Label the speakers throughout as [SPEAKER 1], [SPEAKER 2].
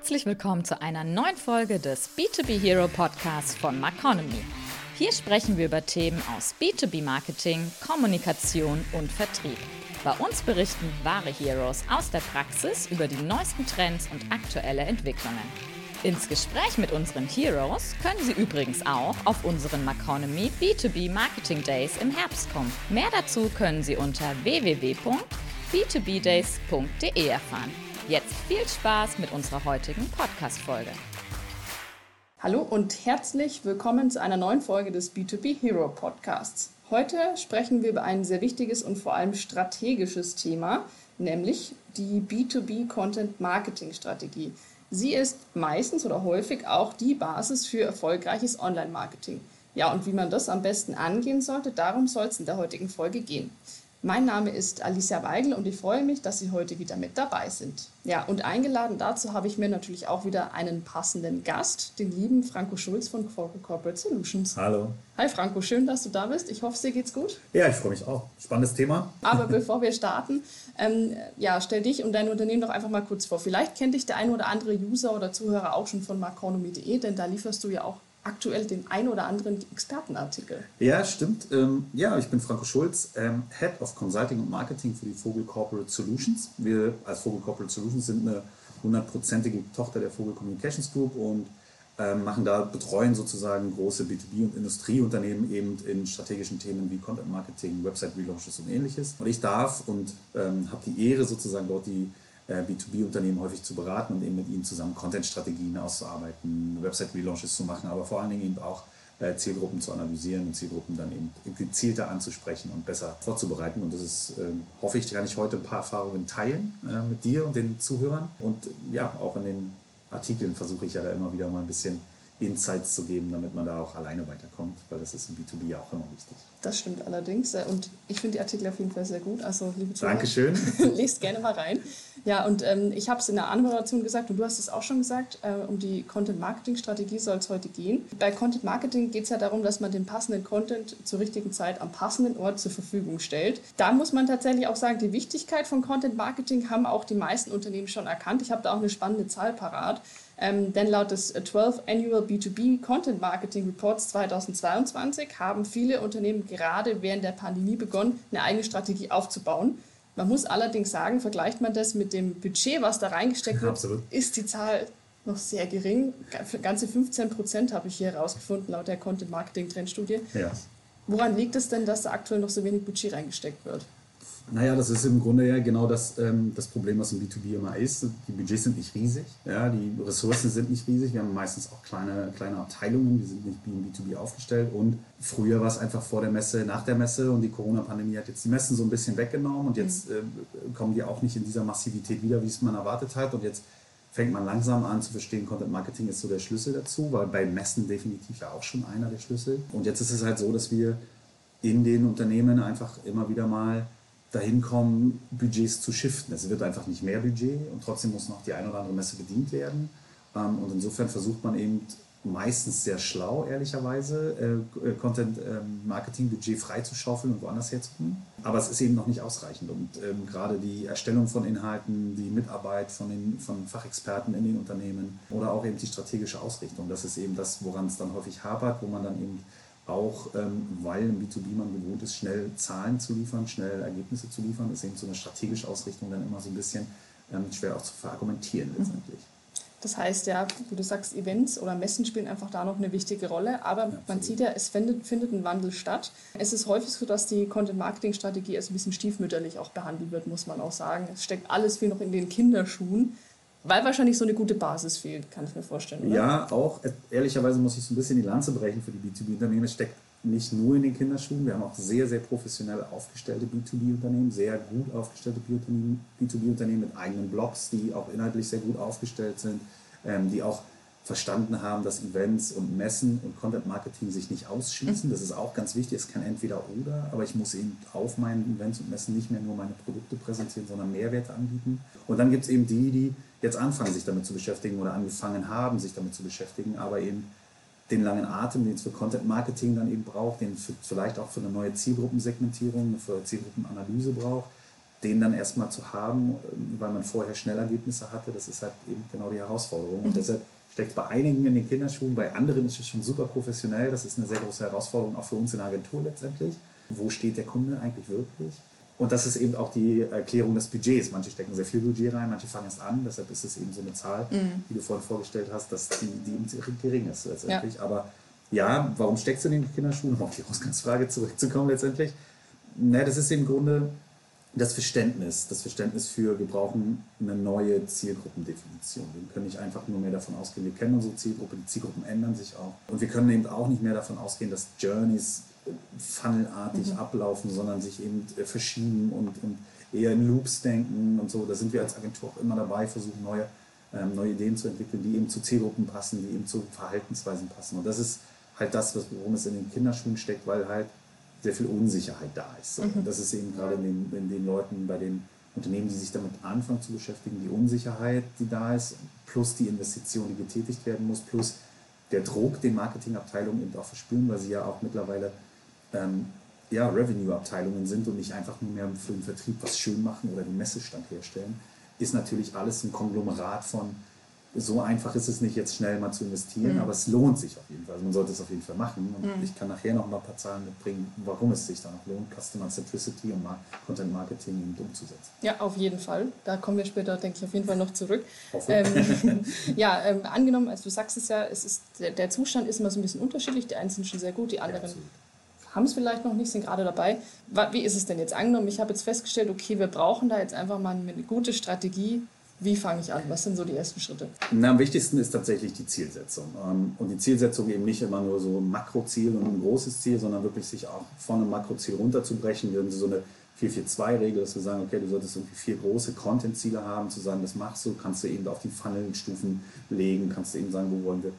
[SPEAKER 1] Herzlich willkommen zu einer neuen Folge des B2B Hero Podcasts von Maconomy. Hier sprechen wir über Themen aus B2B Marketing, Kommunikation und Vertrieb. Bei uns berichten wahre Heroes aus der Praxis über die neuesten Trends und aktuelle Entwicklungen. Ins Gespräch mit unseren Heroes können Sie übrigens auch auf unseren Maconomy B2B Marketing Days im Herbst kommen. Mehr dazu können Sie unter www.b2bdays.de erfahren. Jetzt viel Spaß mit unserer heutigen Podcast-Folge.
[SPEAKER 2] Hallo und herzlich willkommen zu einer neuen Folge des B2B Hero Podcasts. Heute sprechen wir über ein sehr wichtiges und vor allem strategisches Thema, nämlich die B2B Content Marketing Strategie. Sie ist meistens oder häufig auch die Basis für erfolgreiches Online-Marketing. Ja, und wie man das am besten angehen sollte, darum soll es in der heutigen Folge gehen. Mein Name ist Alicia Weigel und ich freue mich, dass Sie heute wieder mit dabei sind. Ja, und eingeladen dazu habe ich mir natürlich auch wieder einen passenden Gast, den lieben Franco Schulz von Corporate Solutions.
[SPEAKER 3] Hallo.
[SPEAKER 2] Hi Franco, schön, dass du da bist. Ich hoffe, dir geht's gut.
[SPEAKER 3] Ja, ich freue mich auch. Spannendes Thema.
[SPEAKER 2] Aber bevor wir starten, ähm, ja, stell dich und dein Unternehmen doch einfach mal kurz vor. Vielleicht kennt dich der ein oder andere User oder Zuhörer auch schon von marconomy.de, denn da lieferst du ja auch aktuell den ein oder anderen Expertenartikel.
[SPEAKER 3] Ja, stimmt. Ähm, ja, ich bin Franco Schulz, ähm, Head of Consulting und Marketing für die Vogel Corporate Solutions. Wir als Vogel Corporate Solutions sind eine hundertprozentige Tochter der Vogel Communications Group und ähm, machen da, betreuen sozusagen große B2B- und Industrieunternehmen eben in strategischen Themen wie Content Marketing, Website Relaunches und ähnliches. Und ich darf und ähm, habe die Ehre sozusagen dort die B2B-Unternehmen häufig zu beraten und eben mit ihnen zusammen Content-Strategien auszuarbeiten, Website-Relaunches zu machen, aber vor allen Dingen eben auch äh, Zielgruppen zu analysieren und Zielgruppen dann eben gezielter anzusprechen und besser vorzubereiten. Und das ist, äh, hoffe ich, kann ich heute ein paar Erfahrungen teilen äh, mit dir und den Zuhörern. Und ja, auch in den Artikeln versuche ich ja da immer wieder mal ein bisschen Insights zu geben, damit man da auch alleine weiterkommt, weil das ist im B2B auch immer wichtig.
[SPEAKER 2] Das stimmt allerdings. Und ich finde die Artikel auf jeden Fall sehr gut. Also, liebe Zuhörer,
[SPEAKER 3] Dankeschön.
[SPEAKER 2] lest gerne mal rein. Ja, und ähm, ich habe es in der Anmoderation gesagt und du hast es auch schon gesagt, äh, um die Content-Marketing-Strategie soll es heute gehen. Bei Content-Marketing geht es ja darum, dass man den passenden Content zur richtigen Zeit am passenden Ort zur Verfügung stellt. Da muss man tatsächlich auch sagen, die Wichtigkeit von Content-Marketing haben auch die meisten Unternehmen schon erkannt. Ich habe da auch eine spannende Zahl parat. Ähm, denn laut des 12 Annual B2B Content Marketing Reports 2022 haben viele Unternehmen gerade während der Pandemie begonnen, eine eigene Strategie aufzubauen. Man muss allerdings sagen, vergleicht man das mit dem Budget, was da reingesteckt wird, Absolut. ist die Zahl noch sehr gering. Ganze 15 Prozent habe ich hier herausgefunden, laut der Content Marketing Trendstudie. Ja. Woran liegt es denn, dass da aktuell noch so wenig Budget reingesteckt wird?
[SPEAKER 3] Naja, das ist im Grunde ja genau das, ähm, das Problem, was im B2B immer ist. Die Budgets sind nicht riesig, ja, die Ressourcen sind nicht riesig. Wir haben meistens auch kleine, kleine Abteilungen, die sind nicht wie im B2B aufgestellt. Und früher war es einfach vor der Messe, nach der Messe und die Corona-Pandemie hat jetzt die Messen so ein bisschen weggenommen und jetzt mhm. äh, kommen die auch nicht in dieser Massivität wieder, wie es man erwartet hat. Und jetzt fängt man langsam an zu verstehen, Content Marketing ist so der Schlüssel dazu, weil bei Messen definitiv ja auch schon einer der Schlüssel. Und jetzt ist es halt so, dass wir in den Unternehmen einfach immer wieder mal dahin kommen, Budgets zu shiften. Es wird einfach nicht mehr Budget und trotzdem muss noch die eine oder andere Messe bedient werden. Ähm, und insofern versucht man eben meistens sehr schlau, ehrlicherweise, äh, äh, Content-Marketing-Budget ähm, freizuschaufeln und woanders herzutun. Aber es ist eben noch nicht ausreichend. Und ähm, gerade die Erstellung von Inhalten, die Mitarbeit von, den, von Fachexperten in den Unternehmen oder auch eben die strategische Ausrichtung, das ist eben das, woran es dann häufig hapert, wo man dann eben auch ähm, weil im B2B man gewohnt ist, schnell Zahlen zu liefern, schnell Ergebnisse zu liefern, ist eben so eine strategische Ausrichtung dann immer so ein bisschen ähm, schwer auch zu verargumentieren letztendlich.
[SPEAKER 2] Das heißt ja, wie du sagst, Events oder Messen spielen einfach da noch eine wichtige Rolle, aber ja, man sieht ja, es findet, findet ein Wandel statt. Es ist häufig so, dass die Content-Marketing-Strategie als ein bisschen stiefmütterlich auch behandelt wird, muss man auch sagen. Es steckt alles viel noch in den Kinderschuhen. Weil wahrscheinlich so eine gute Basis fehlt, kann ich mir vorstellen. Oder?
[SPEAKER 3] Ja, auch ehrlicherweise muss ich so ein bisschen die Lanze brechen für die B2B-Unternehmen. Es steckt nicht nur in den Kinderschuhen. Wir haben auch sehr, sehr professionell aufgestellte B2B-Unternehmen, sehr gut aufgestellte B2B-Unternehmen mit eigenen Blogs, die auch inhaltlich sehr gut aufgestellt sind, ähm, die auch verstanden haben, dass Events und Messen und Content Marketing sich nicht ausschließen. Das ist auch ganz wichtig. Es kann entweder oder, aber ich muss eben auf meinen Events und Messen nicht mehr nur meine Produkte präsentieren, sondern Mehrwerte anbieten. Und dann gibt es eben die, die jetzt anfangen, sich damit zu beschäftigen oder angefangen haben, sich damit zu beschäftigen, aber eben den langen Atem, den es für Content Marketing dann eben braucht, den für, vielleicht auch für eine neue Zielgruppensegmentierung, für Zielgruppenanalyse braucht, den dann erstmal zu haben, weil man vorher Schnellergebnisse hatte, das ist halt eben genau die Herausforderung. Und mhm. deshalb steckt bei einigen in den Kinderschuhen, bei anderen ist es schon super professionell. Das ist eine sehr große Herausforderung, auch für uns in der Agentur letztendlich. Wo steht der Kunde eigentlich wirklich? Und das ist eben auch die Erklärung des Budgets. Manche stecken sehr viel Budget rein, manche fangen es an. Deshalb ist es eben so eine Zahl, mhm. die du vorhin vorgestellt hast, dass die, die gering ist letztendlich. Ja. Aber ja, warum steckst du in den Kinderschuhen? Um auf die Ausgangsfrage zurückzukommen letztendlich. Na, das ist im Grunde das Verständnis, das Verständnis für, wir brauchen eine neue Zielgruppendefinition. Wir können nicht einfach nur mehr davon ausgehen, wir kennen unsere Zielgruppe, die Zielgruppen ändern sich auch. Und wir können eben auch nicht mehr davon ausgehen, dass Journeys funnelartig mhm. ablaufen, sondern sich eben äh, verschieben und, und eher in Loops denken und so. Da sind wir als Agentur auch immer dabei, versuchen neue, ähm, neue Ideen zu entwickeln, die eben zu Zielgruppen passen, die eben zu Verhaltensweisen passen. Und das ist halt das, worum es in den Kinderschuhen steckt, weil halt sehr viel Unsicherheit da ist. So. Mhm. Das ist eben gerade in den, in den Leuten, bei den Unternehmen, die sich damit anfangen zu beschäftigen, die Unsicherheit, die da ist, plus die Investition, die getätigt werden muss, plus der Druck, den Marketingabteilungen eben auch verspüren, weil sie ja auch mittlerweile ähm, ja, Revenue-Abteilungen sind und nicht einfach nur mehr für den Vertrieb was schön machen oder den Messestand herstellen, ist natürlich alles ein Konglomerat von so einfach ist es nicht, jetzt schnell mal zu investieren, mhm. aber es lohnt sich auf jeden Fall. Also man sollte es auf jeden Fall machen. Und mhm. ich kann nachher noch mal ein paar Zahlen mitbringen, warum es sich dann auch lohnt, Customer Centricity und Content Marketing eben umzusetzen.
[SPEAKER 2] Ja, auf jeden Fall. Da kommen wir später, denke ich, auf jeden Fall noch zurück. Ähm, ja, ähm, angenommen, also du sagst es ja, es ist, der, der, Zustand ist immer so ein bisschen unterschiedlich. Die einen sind schon sehr gut, die anderen ja, haben es vielleicht noch nicht, sind gerade dabei. Wie ist es denn jetzt angenommen? Ich habe jetzt festgestellt, okay, wir brauchen da jetzt einfach mal eine gute Strategie wie fange ich an? Was sind so die ersten Schritte?
[SPEAKER 3] Na, am wichtigsten ist tatsächlich die Zielsetzung. Ähm, und die Zielsetzung eben nicht immer nur so ein Makroziel und ein großes Ziel, sondern wirklich sich auch von einem Makroziel runterzubrechen. Wir haben so eine 4-4-2-Regel, dass wir sagen, okay, du solltest irgendwie vier große Content-Ziele haben, zu sagen, das machst du, kannst du eben auf die Funnel-Stufen legen, kannst du eben sagen, wo wollen wir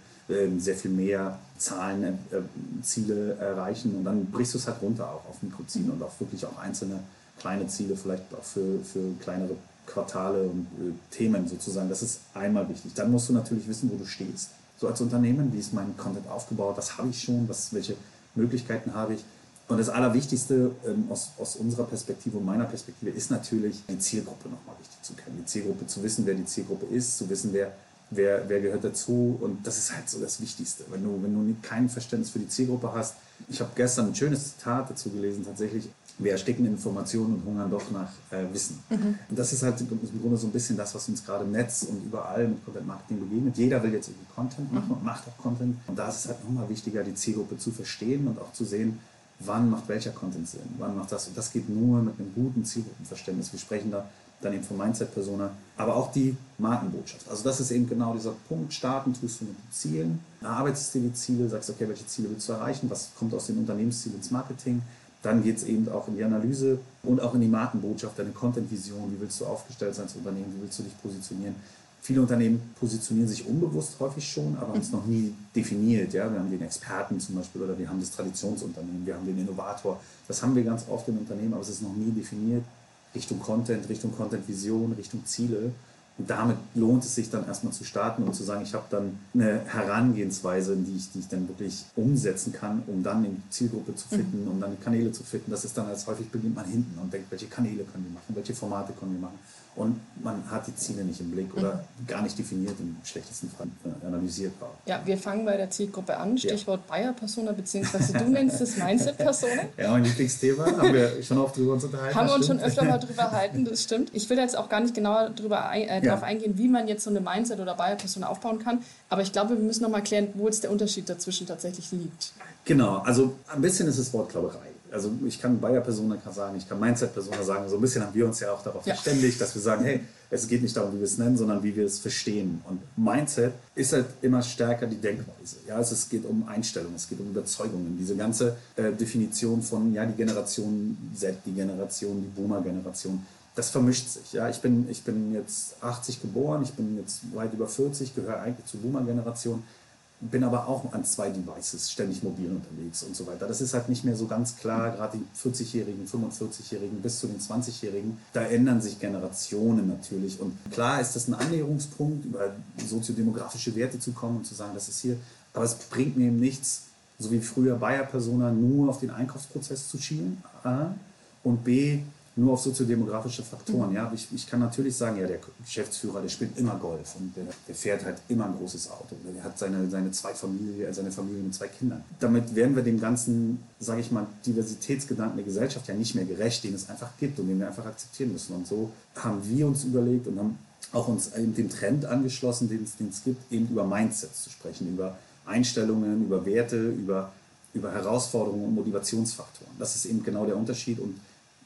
[SPEAKER 3] sehr viel mehr Zahlen, äh, Ziele erreichen und dann brichst du es halt runter auch auf Mikroziele mhm. und auch wirklich auch einzelne kleine Ziele, vielleicht auch für, für kleinere Quartale und äh, Themen sozusagen. Das ist einmal wichtig. Dann musst du natürlich wissen, wo du stehst. So als Unternehmen, wie ist mein Content aufgebaut, was habe ich schon, was, welche Möglichkeiten habe ich. Und das Allerwichtigste ähm, aus, aus unserer Perspektive und meiner Perspektive ist natürlich, die Zielgruppe nochmal richtig zu kennen. Die Zielgruppe zu wissen, wer die Zielgruppe ist, zu wissen, wer, wer, wer gehört dazu. Und das ist halt so das Wichtigste. Wenn du, wenn du kein Verständnis für die Zielgruppe hast. Ich habe gestern ein schönes Zitat dazu gelesen, tatsächlich wir ersticken Informationen und hungern doch nach äh, Wissen. Mhm. Und das ist halt im Grunde so ein bisschen das, was uns gerade im Netz und überall mit Content Marketing begegnet. Jeder will jetzt irgendwie Content machen mhm. und macht auch Content. Und da ist es halt nochmal wichtiger, die Zielgruppe zu verstehen und auch zu sehen, wann macht welcher Content Sinn, wann macht das. Und das geht nur mit einem guten Zielgruppenverständnis. Wir sprechen da dann eben von Mindset-Persona, aber auch die Markenbotschaft. Also das ist eben genau dieser Punkt. Starten tust du mit den Zielen, erarbeitest dir die Ziele, sagst, okay, welche Ziele willst du erreichen, was kommt aus den Unternehmenszielen ins Marketing, dann geht es eben auch in die Analyse und auch in die Markenbotschaft, deine Content-Vision, wie willst du aufgestellt sein als Unternehmen, wie willst du dich positionieren. Viele Unternehmen positionieren sich unbewusst häufig schon, aber haben es noch nie definiert. Ja? Wir haben den Experten zum Beispiel oder wir haben das Traditionsunternehmen, wir haben den Innovator. Das haben wir ganz oft in Unternehmen, aber es ist noch nie definiert. Richtung Content, Richtung Content-Vision, Richtung Ziele. Und damit lohnt es sich dann erstmal zu starten und zu sagen, ich habe dann eine Herangehensweise, die ich, die ich dann wirklich umsetzen kann, um dann in die Zielgruppe zu mhm. um dann die Kanäle zu fitten. Das ist dann als häufig beginnt man hinten und denkt, welche Kanäle können wir machen, welche Formate können wir machen und man hat die Ziele nicht im Blick oder mhm. gar nicht definiert, im schlechtesten Fall äh, analysiert war.
[SPEAKER 2] Ja, wir fangen bei der Zielgruppe an, Stichwort ja. Bayer-Persona, beziehungsweise du nennst es Mindset-Persona.
[SPEAKER 3] Ja, mein Lieblingsthema, haben wir schon oft drüber uns unterhalten.
[SPEAKER 2] Haben wir uns schon öfter mal drüber unterhalten, das stimmt. Ich will jetzt auch gar nicht genauer drüber ein, äh, ja. darauf eingehen, wie man jetzt so eine Mindset- oder Bayer-Persona aufbauen kann, aber ich glaube, wir müssen noch mal klären, wo jetzt der Unterschied dazwischen tatsächlich liegt.
[SPEAKER 3] Genau, also ein bisschen ist es Wortklauberei also ich kann Bayer-Persona sagen, ich kann Mindset-Persona sagen. So ein bisschen haben wir uns ja auch darauf ja. verständigt, dass wir sagen, hey, es geht nicht darum, wie wir es nennen, sondern wie wir es verstehen. Und Mindset ist halt immer stärker die Denkweise. Ja, also es geht um Einstellungen, es geht um Überzeugungen. Diese ganze äh, Definition von, ja, die Generation Z, die Generation, die Boomer-Generation, das vermischt sich. Ja, ich bin, ich bin jetzt 80 geboren, ich bin jetzt weit über 40, gehöre eigentlich zur Boomer-Generation bin aber auch an zwei Devices ständig mobil unterwegs und so weiter. Das ist halt nicht mehr so ganz klar, gerade die 40-Jährigen, 45-Jährigen bis zu den 20-Jährigen, da ändern sich Generationen natürlich. Und klar ist das ein Annäherungspunkt, über soziodemografische Werte zu kommen und zu sagen, das ist hier, aber es bringt mir eben nichts, so wie früher Bayer-Persona, nur auf den Einkaufsprozess zu schielen A, und B, nur auf soziodemografische Faktoren. Mhm. Ja, ich, ich kann natürlich sagen, ja, der Geschäftsführer, der spielt immer Golf und der, der fährt halt immer ein großes Auto. Der hat seine, seine zwei Familie, seine Familie mit zwei Kindern. Damit werden wir dem ganzen, sage ich mal, Diversitätsgedanken der Gesellschaft ja nicht mehr gerecht, den es einfach gibt und den wir einfach akzeptieren müssen. Und so haben wir uns überlegt und haben auch uns eben dem Trend angeschlossen, den es, den es gibt, eben über Mindsets zu sprechen, über Einstellungen, über Werte, über, über Herausforderungen und Motivationsfaktoren. Das ist eben genau der Unterschied und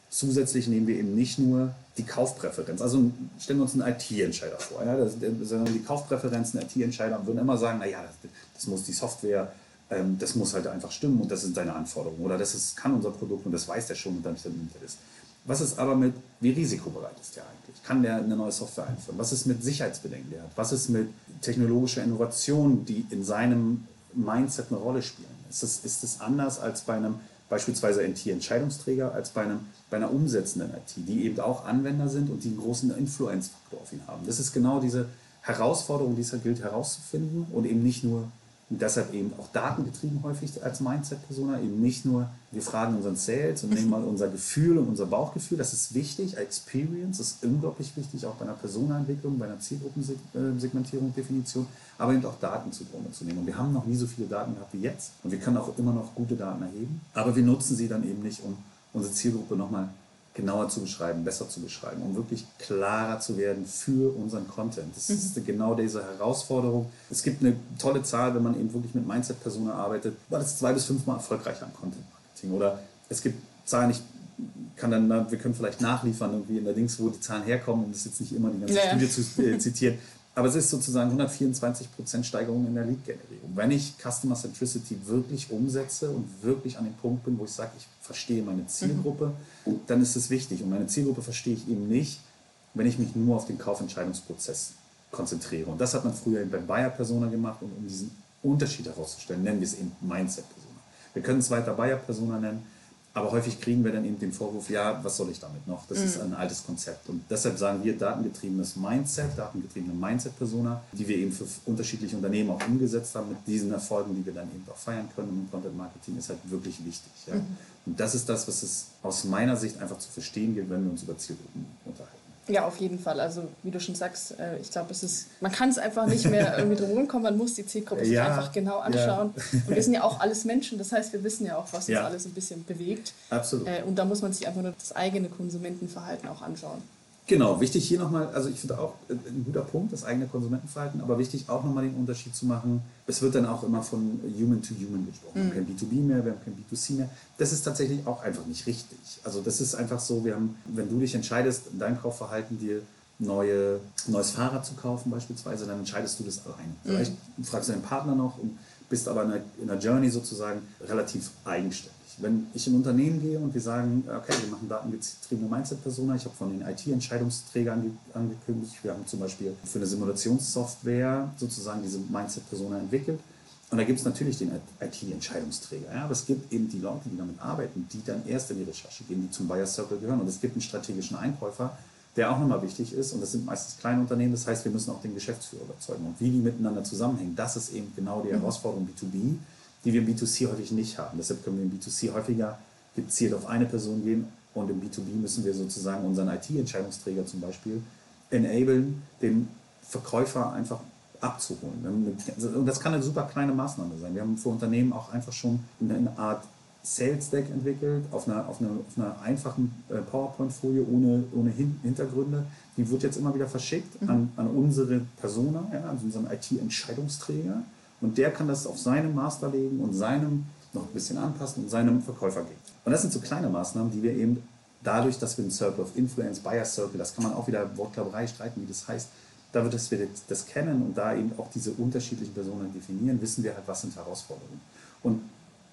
[SPEAKER 3] Zusätzlich nehmen wir eben nicht nur die Kaufpräferenz. Also stellen wir uns einen IT-Entscheider vor. Ja? Das, die Kaufpräferenzen IT-Entscheider würden immer sagen, naja, das, das muss die Software, ähm, das muss halt einfach stimmen und das sind seine Anforderungen. Oder das ist, kann unser Produkt und das weiß der schon und dann ist er ist. Was ist aber mit, wie risikobereit ist der eigentlich? Kann der eine neue Software einführen? Was ist mit Sicherheitsbedenken, der hat? Was ist mit technologischer Innovation, die in seinem Mindset eine Rolle spielen? Ist das, ist das anders als bei einem beispielsweise IT-Entscheidungsträger als bei, einem, bei einer umsetzenden IT, die eben auch Anwender sind und die einen großen Influenzfaktor auf ihn haben. Das ist genau diese Herausforderung, die es halt gilt herauszufinden und eben nicht nur und deshalb eben auch datengetrieben häufig als Mindset-Persona, eben nicht nur, wir fragen unseren Sales und nehmen mal unser Gefühl und unser Bauchgefühl, das ist wichtig, Experience ist unglaublich wichtig, auch bei einer Personaentwicklung, bei einer Zielgruppensegmentierung, Definition, aber eben auch Daten zugrunde zu nehmen. Und wir haben noch nie so viele Daten gehabt wie jetzt. Und wir können auch immer noch gute Daten erheben, aber wir nutzen sie dann eben nicht, um unsere Zielgruppe nochmal genauer zu beschreiben, besser zu beschreiben, um wirklich klarer zu werden für unseren Content. Das mhm. ist genau diese Herausforderung. Es gibt eine tolle Zahl, wenn man eben wirklich mit Mindset-Personen arbeitet, war das zwei bis fünfmal erfolgreicher am Content-Marketing. Oder es gibt Zahlen, ich kann dann, wir können vielleicht nachliefern, irgendwie in der Dings, wo die Zahlen herkommen, um das jetzt nicht immer die ganze ja. Studie zu äh, zitieren. Aber es ist sozusagen 124% Steigerung in der Lead-Generierung. Wenn ich Customer Centricity wirklich umsetze und wirklich an dem Punkt bin, wo ich sage, ich verstehe meine Zielgruppe, mhm. dann ist es wichtig. Und meine Zielgruppe verstehe ich eben nicht, wenn ich mich nur auf den Kaufentscheidungsprozess konzentriere. Und das hat man früher eben bei Buyer-Persona gemacht. Und um diesen Unterschied herauszustellen, nennen wir es eben Mindset-Persona. Wir können es weiter Buyer-Persona nennen, aber häufig kriegen wir dann eben den Vorwurf, ja, was soll ich damit noch? Das mhm. ist ein altes Konzept. Und deshalb sagen wir datengetriebenes Mindset, datengetriebene Mindset-Persona, die wir eben für unterschiedliche Unternehmen auch umgesetzt haben mit diesen Erfolgen, die wir dann eben auch feiern können. Und Content Marketing ist halt wirklich wichtig. Ja? Mhm. Und das ist das, was es aus meiner Sicht einfach zu verstehen gilt, wenn wir uns über Zielgruppen unterhalten.
[SPEAKER 2] Ja, auf jeden Fall. Also wie du schon sagst, äh, ich glaube, es ist, man kann es einfach nicht mehr irgendwie drum kommen. Man muss die Zielgruppe sich einfach genau anschauen. Ja. Und wir sind ja auch alles Menschen, das heißt, wir wissen ja auch, was uns alles ein bisschen bewegt.
[SPEAKER 3] Absolut.
[SPEAKER 2] Äh, und da muss man sich einfach nur das eigene Konsumentenverhalten auch anschauen.
[SPEAKER 3] Genau, wichtig hier nochmal, also ich finde auch äh, ein guter Punkt, das eigene Konsumentenverhalten, aber wichtig auch nochmal den Unterschied zu machen. Es wird dann auch immer von Human to Human gesprochen. Wir haben mhm. kein B2B mehr, wir haben kein B2C mehr. Das ist tatsächlich auch einfach nicht richtig. Also das ist einfach so, wir haben, wenn du dich entscheidest, in deinem Kaufverhalten dir neue, neues Fahrrad zu kaufen beispielsweise, dann entscheidest du das alleine. Mhm. Vielleicht fragst du deinen Partner noch und bist aber in der, in der Journey sozusagen relativ eigenständig. Wenn ich in ein Unternehmen gehe und wir sagen, okay, wir machen datengetriebene Mindset-Persona, ich habe von den IT-Entscheidungsträgern angekündigt, wir haben zum Beispiel für eine Simulationssoftware sozusagen diese Mindset-Persona entwickelt. Und da gibt es natürlich den IT-Entscheidungsträger. Ja, aber es gibt eben die Leute, die damit arbeiten, die dann erst in die Recherche gehen, die zum Buyer Circle gehören. Und es gibt einen strategischen Einkäufer, der auch nochmal wichtig ist. Und das sind meistens kleine Unternehmen. Das heißt, wir müssen auch den Geschäftsführer überzeugen. Und wie die miteinander zusammenhängen, das ist eben genau die mhm. Herausforderung B2B die wir im B2C häufig nicht haben. Deshalb können wir im B2C häufiger gezielt auf eine Person gehen und im B2B müssen wir sozusagen unseren IT-Entscheidungsträger zum Beispiel enablen, den Verkäufer einfach abzuholen. Und das kann eine super kleine Maßnahme sein. Wir haben für Unternehmen auch einfach schon eine Art Sales Deck entwickelt, auf einer, auf einer, auf einer einfachen äh, PowerPoint-Folie ohne, ohne Hintergründe. Die wird jetzt immer wieder verschickt mhm. an, an unsere Persona, ja, an unseren IT-Entscheidungsträger. Und der kann das auf seinem Master legen und seinem noch ein bisschen anpassen und seinem Verkäufer geben. Und das sind so kleine Maßnahmen, die wir eben dadurch, dass wir einen Circle of Influence, Buyer Circle, das kann man auch wieder Wortklauberei streiten, wie das heißt, dadurch, dass wir das kennen und da eben auch diese unterschiedlichen Personen definieren, wissen wir halt, was sind Herausforderungen. Und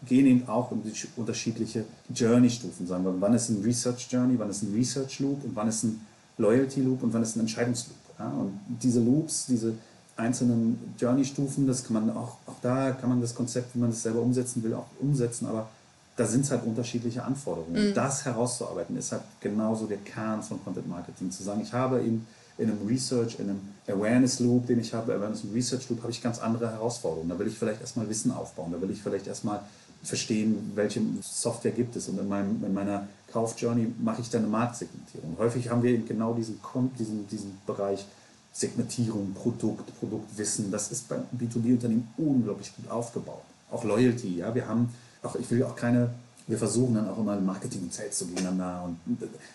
[SPEAKER 3] gehen eben auch um die unterschiedliche Journey-Stufen, sagen wir, wann ist ein Research Journey, wann ist ein Research Loop und wann ist ein Loyalty Loop und wann ist ein Entscheidungsloop. Ja? Und diese Loops, diese einzelnen Journey-Stufen, das kann man auch, auch da kann man das Konzept, wie man das selber umsetzen will, auch umsetzen, aber da sind es halt unterschiedliche Anforderungen. Mhm. Das herauszuarbeiten ist halt genauso der Kern von Content Marketing. Zu sagen, ich habe eben in einem Research, in einem Awareness Loop, den ich habe, Awareness und Research Loop, habe ich ganz andere Herausforderungen. Da will ich vielleicht erstmal Wissen aufbauen, da will ich vielleicht erstmal verstehen, welche Software gibt es. Und in, meinem, in meiner Kaufjourney mache ich dann eine Marktsegmentierung. Häufig haben wir genau diesen, diesen, diesen Bereich Segmentierung, Produkt, Produktwissen. Das ist bei B2B-Unternehmen unglaublich gut aufgebaut. Auch Loyalty, ja. Wir haben, auch, ich will auch keine, wir versuchen dann auch immer Marketing und Sales so gegeneinander. Und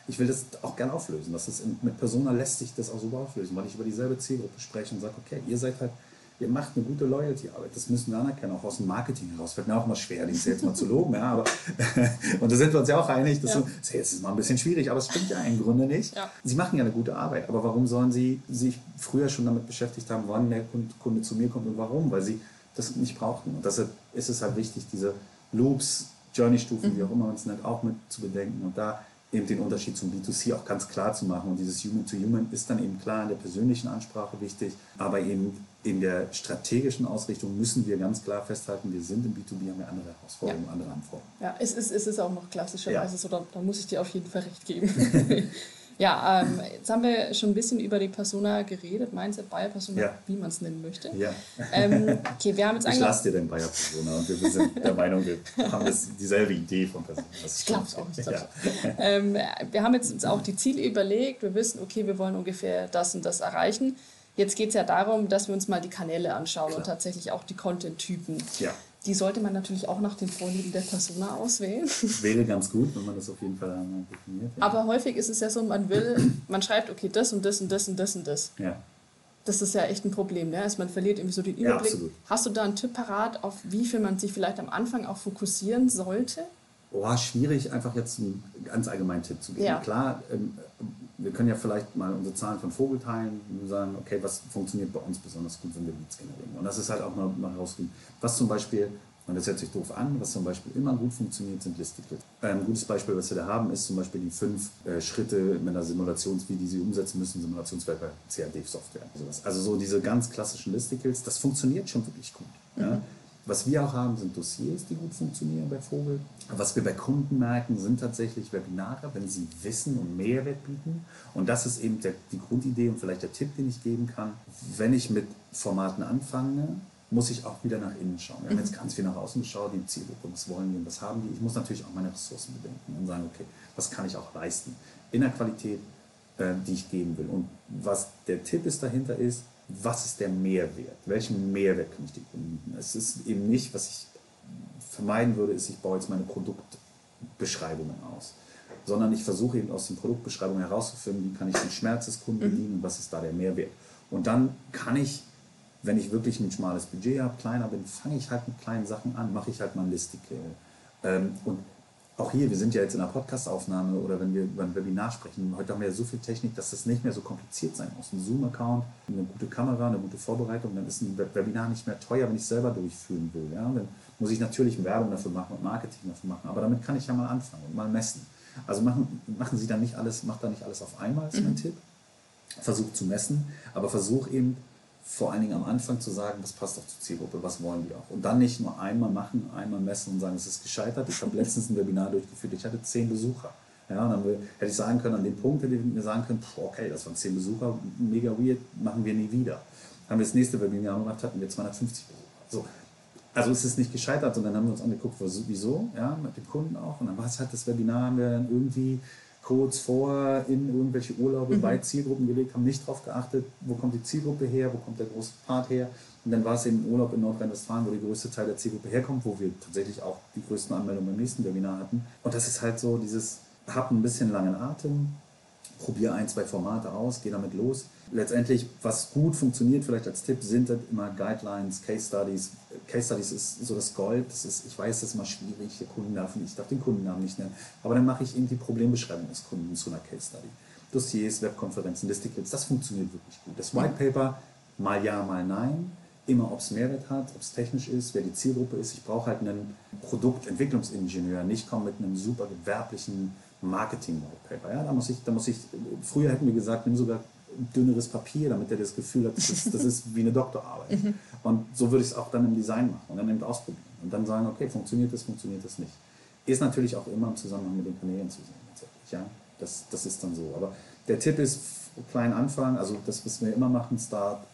[SPEAKER 3] ich will das auch gerne auflösen. Das ist, mit Persona lässt sich das auch super auflösen, weil ich über dieselbe Zielgruppe spreche und sage, okay, ihr seid halt ihr macht eine gute Loyalty-Arbeit. Das müssen wir anerkennen, auch aus dem Marketing heraus. Fällt mir auch immer schwer, den Sales mal zu loben. Ja, aber, und da sind wir uns ja auch einig, dass ja. Sales ist mal ein bisschen schwierig, aber es stimmt ja im Grunde nicht. Ja. Sie machen ja eine gute Arbeit, aber warum sollen sie sich früher schon damit beschäftigt haben, wann der Kunde zu mir kommt und warum? Weil sie das nicht brauchten. Und deshalb ist es halt wichtig, diese Loops, Journey-Stufen, mhm. wie auch immer man es nennt, auch mit zu bedenken. Und da eben den Unterschied zum B2C auch ganz klar zu machen. Und dieses Human-to-Human ist dann eben klar in der persönlichen Ansprache wichtig, aber eben in der strategischen Ausrichtung müssen wir ganz klar festhalten, wir sind im B2B, haben wir andere Herausforderungen, ja. andere Anforderungen.
[SPEAKER 2] Ja, es ist, es ist auch noch klassischerweise ja. so, da, da muss ich dir auf jeden Fall recht geben. Ja, ähm, jetzt haben wir schon ein bisschen über die Persona geredet, Mindset, Buyer Persona, ja. wie man es nennen möchte. Ja. Ähm, okay, wir haben jetzt
[SPEAKER 3] ich lasse dir den Buyer Persona und wir sind der Meinung, wir haben das, dieselbe Idee von Persona.
[SPEAKER 2] Das ich glaube es auch nicht. Ja. Ähm, wir haben jetzt uns auch die Ziele überlegt, wir wissen, okay, wir wollen ungefähr das und das erreichen. Jetzt geht es ja darum, dass wir uns mal die Kanäle anschauen Klar. und tatsächlich auch die Content-Typen. Ja die sollte man natürlich auch nach den Vorlieben der Persona auswählen.
[SPEAKER 3] Wäre ganz gut, wenn man das auf jeden Fall
[SPEAKER 2] definiert. Ja. Aber häufig ist es ja so, man will, man schreibt, okay, das und das und das und das und das. Ja. Das ist ja echt ein Problem, ne? also man verliert irgendwie so den Überblick. Ja, Hast du da einen Tipp parat, auf wie viel man sich vielleicht am Anfang auch fokussieren sollte?
[SPEAKER 3] Oh, schwierig, einfach jetzt einen ganz allgemeinen Tipp zu geben. Ja. Klar, ähm, wir können ja vielleicht mal unsere Zahlen von Vogel teilen und sagen, okay, was funktioniert bei uns besonders gut, wenn wir Leads generieren. Und das ist halt auch mal, mal herausfinden. Was zum Beispiel, und das hört sich doof an, was zum Beispiel immer gut funktioniert, sind Listicles. Ein gutes Beispiel, was wir da haben, ist zum Beispiel die fünf äh, Schritte mit einer Simulations, wie die sie umsetzen müssen, Simulationswelt bei CAD-Software. Also so diese ganz klassischen Listicles, das funktioniert schon wirklich gut. Mhm. Ja? Was wir auch haben, sind Dossiers, die gut funktionieren bei Vogel. Was wir bei Kunden merken, sind tatsächlich Webinare, wenn sie Wissen und Mehrwert bieten. Und das ist eben der, die Grundidee und vielleicht der Tipp, den ich geben kann. Wenn ich mit Formaten anfange, muss ich auch wieder nach innen schauen. Wir haben jetzt ganz viel nach außen geschaut, die Zielgruppe, was wollen die und was haben die. Ich muss natürlich auch meine Ressourcen bedenken und sagen, okay, was kann ich auch leisten in der Qualität, äh, die ich geben will. Und was der Tipp ist dahinter ist, was ist der Mehrwert? Welchen Mehrwert kann ich den Kunden bieten? Es ist eben nicht, was ich vermeiden würde, ist, ich baue jetzt meine Produktbeschreibungen aus, sondern ich versuche eben aus den Produktbeschreibungen herauszufinden, wie kann ich den Schmerz des Kunden mhm. bedienen und was ist da der Mehrwert. Und dann kann ich, wenn ich wirklich ein schmales Budget habe, kleiner bin, fange ich halt mit kleinen Sachen an, mache ich halt mal ein Listicle. Ähm, und auch hier, wir sind ja jetzt in einer Podcastaufnahme oder wenn wir über ein Webinar sprechen, heute haben wir ja so viel Technik, dass das nicht mehr so kompliziert sein muss. Ein Zoom-Account, eine gute Kamera, eine gute Vorbereitung, dann ist ein Webinar nicht mehr teuer, wenn ich es selber durchführen will. Ja? Dann muss ich natürlich Werbung dafür machen und Marketing dafür machen, aber damit kann ich ja mal anfangen und mal messen. Also machen, machen Sie da nicht alles, macht da nicht alles auf einmal, ist mein mhm. Tipp. Versucht zu messen, aber versuch eben vor allen Dingen am Anfang zu sagen, was passt auch zur Zielgruppe, was wollen die auch. Und dann nicht nur einmal machen, einmal messen und sagen, es ist gescheitert. Ich habe letztens ein Webinar durchgeführt, ich hatte zehn Besucher. Ja, und dann hätte ich sagen können, an dem Punkt hätte ich mir sagen können, okay, das waren zehn Besucher, mega weird, machen wir nie wieder. Haben wir das nächste Webinar gemacht, hatten wir 250 Besucher. So. Also es ist nicht gescheitert, sondern haben wir uns angeguckt, wieso, ja, mit dem Kunden auch. Und dann war es halt das Webinar, haben wir dann irgendwie kurz vor in irgendwelche Urlaube mhm. bei Zielgruppen gelegt, haben nicht darauf geachtet, wo kommt die Zielgruppe her, wo kommt der große Part her. Und dann war es eben Urlaub in Nordrhein-Westfalen, wo der größte Teil der Zielgruppe herkommt, wo wir tatsächlich auch die größten Anmeldungen beim nächsten Webinar hatten. Und das ist halt so dieses, hab ein bisschen langen Atem, probiere ein, zwei Formate aus, gehe damit los. Letztendlich, was gut funktioniert, vielleicht als Tipp, sind das immer Guidelines, Case Studies. Case Studies ist so das Gold. Das ist, ich weiß, das ist immer schwierig, der Kundennamen, ich darf den Kundennamen nicht nennen. Aber dann mache ich eben die Problembeschreibung des Kunden zu einer Case Study. Dossiers, Webkonferenzen, Listicles, das funktioniert wirklich gut. Das White Paper, mal ja, mal nein. Immer, ob es Mehrwert hat, ob es technisch ist, wer die Zielgruppe ist. Ich brauche halt einen Produktentwicklungsingenieur, nicht kommen mit einem super gewerblichen Marketing-White-Paper. Ja, da muss ich, da muss ich, früher hätten wir gesagt, nimm sogar dünneres Papier, damit er das Gefühl hat, das ist, das ist wie eine Doktorarbeit. Mhm. Und so würde ich es auch dann im Design machen und dann eben ausprobieren und dann sagen, okay, funktioniert das, funktioniert das nicht. Ist natürlich auch immer im Zusammenhang mit den Kanälen zu sehen, tatsächlich. Ja, das, das ist dann so. Aber der Tipp ist, klein anfangen, also das, was wir immer machen, Start,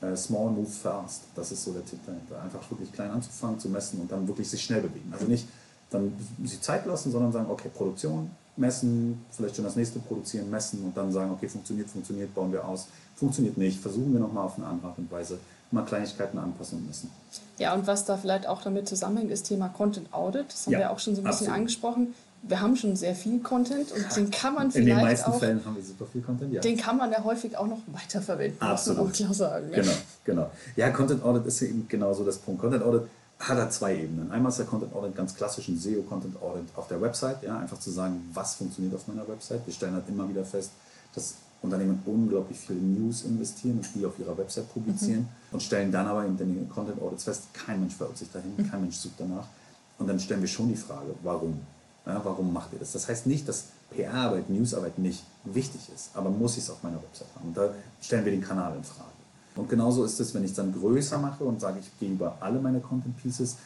[SPEAKER 3] äh, small move fast. Das ist so der Tipp dahinter. Einfach wirklich klein anzufangen, zu messen und dann wirklich sich schnell bewegen. Also nicht dann sich Zeit lassen, sondern sagen, okay, Produktion, messen, vielleicht schon das nächste produzieren, messen und dann sagen, okay, funktioniert, funktioniert, bauen wir aus. Funktioniert nicht, versuchen wir nochmal auf eine andere Art und Weise, mal Kleinigkeiten anpassen und messen.
[SPEAKER 2] Ja, und was da vielleicht auch damit zusammenhängt, ist Thema Content Audit. Das haben ja, wir auch schon so ein bisschen absolut. angesprochen wir haben schon sehr viel Content und den kann man vielleicht
[SPEAKER 3] In den meisten
[SPEAKER 2] auch,
[SPEAKER 3] Fällen haben wir super viel Content, ja.
[SPEAKER 2] Den kann man ja häufig auch noch weiterverwenden, Absolut. muss man auch klar sagen.
[SPEAKER 3] Ne? Genau, genau. Ja, Content Audit ist eben genauso das Punkt. Content Audit hat er zwei Ebenen. Einmal ist der Content Audit ganz klassisch ein SEO Content Audit auf der Website, ja, einfach zu sagen, was funktioniert auf meiner Website. Wir stellen halt immer wieder fest, dass Unternehmen unglaublich viel News investieren und die auf ihrer Website publizieren mhm. und stellen dann aber in den Content Audits fest, kein Mensch verirrt sich dahin, mhm. kein Mensch sucht danach. Und dann stellen wir schon die Frage, warum? Ja, warum macht ihr das? Das heißt nicht, dass PR-Arbeit, Newsarbeit nicht wichtig ist, aber muss ich es auf meiner Website haben. Und da stellen wir den Kanal in Frage. Und genauso ist es, wenn ich es dann größer mache und sage, ich gehe über alle meine Content Pieces,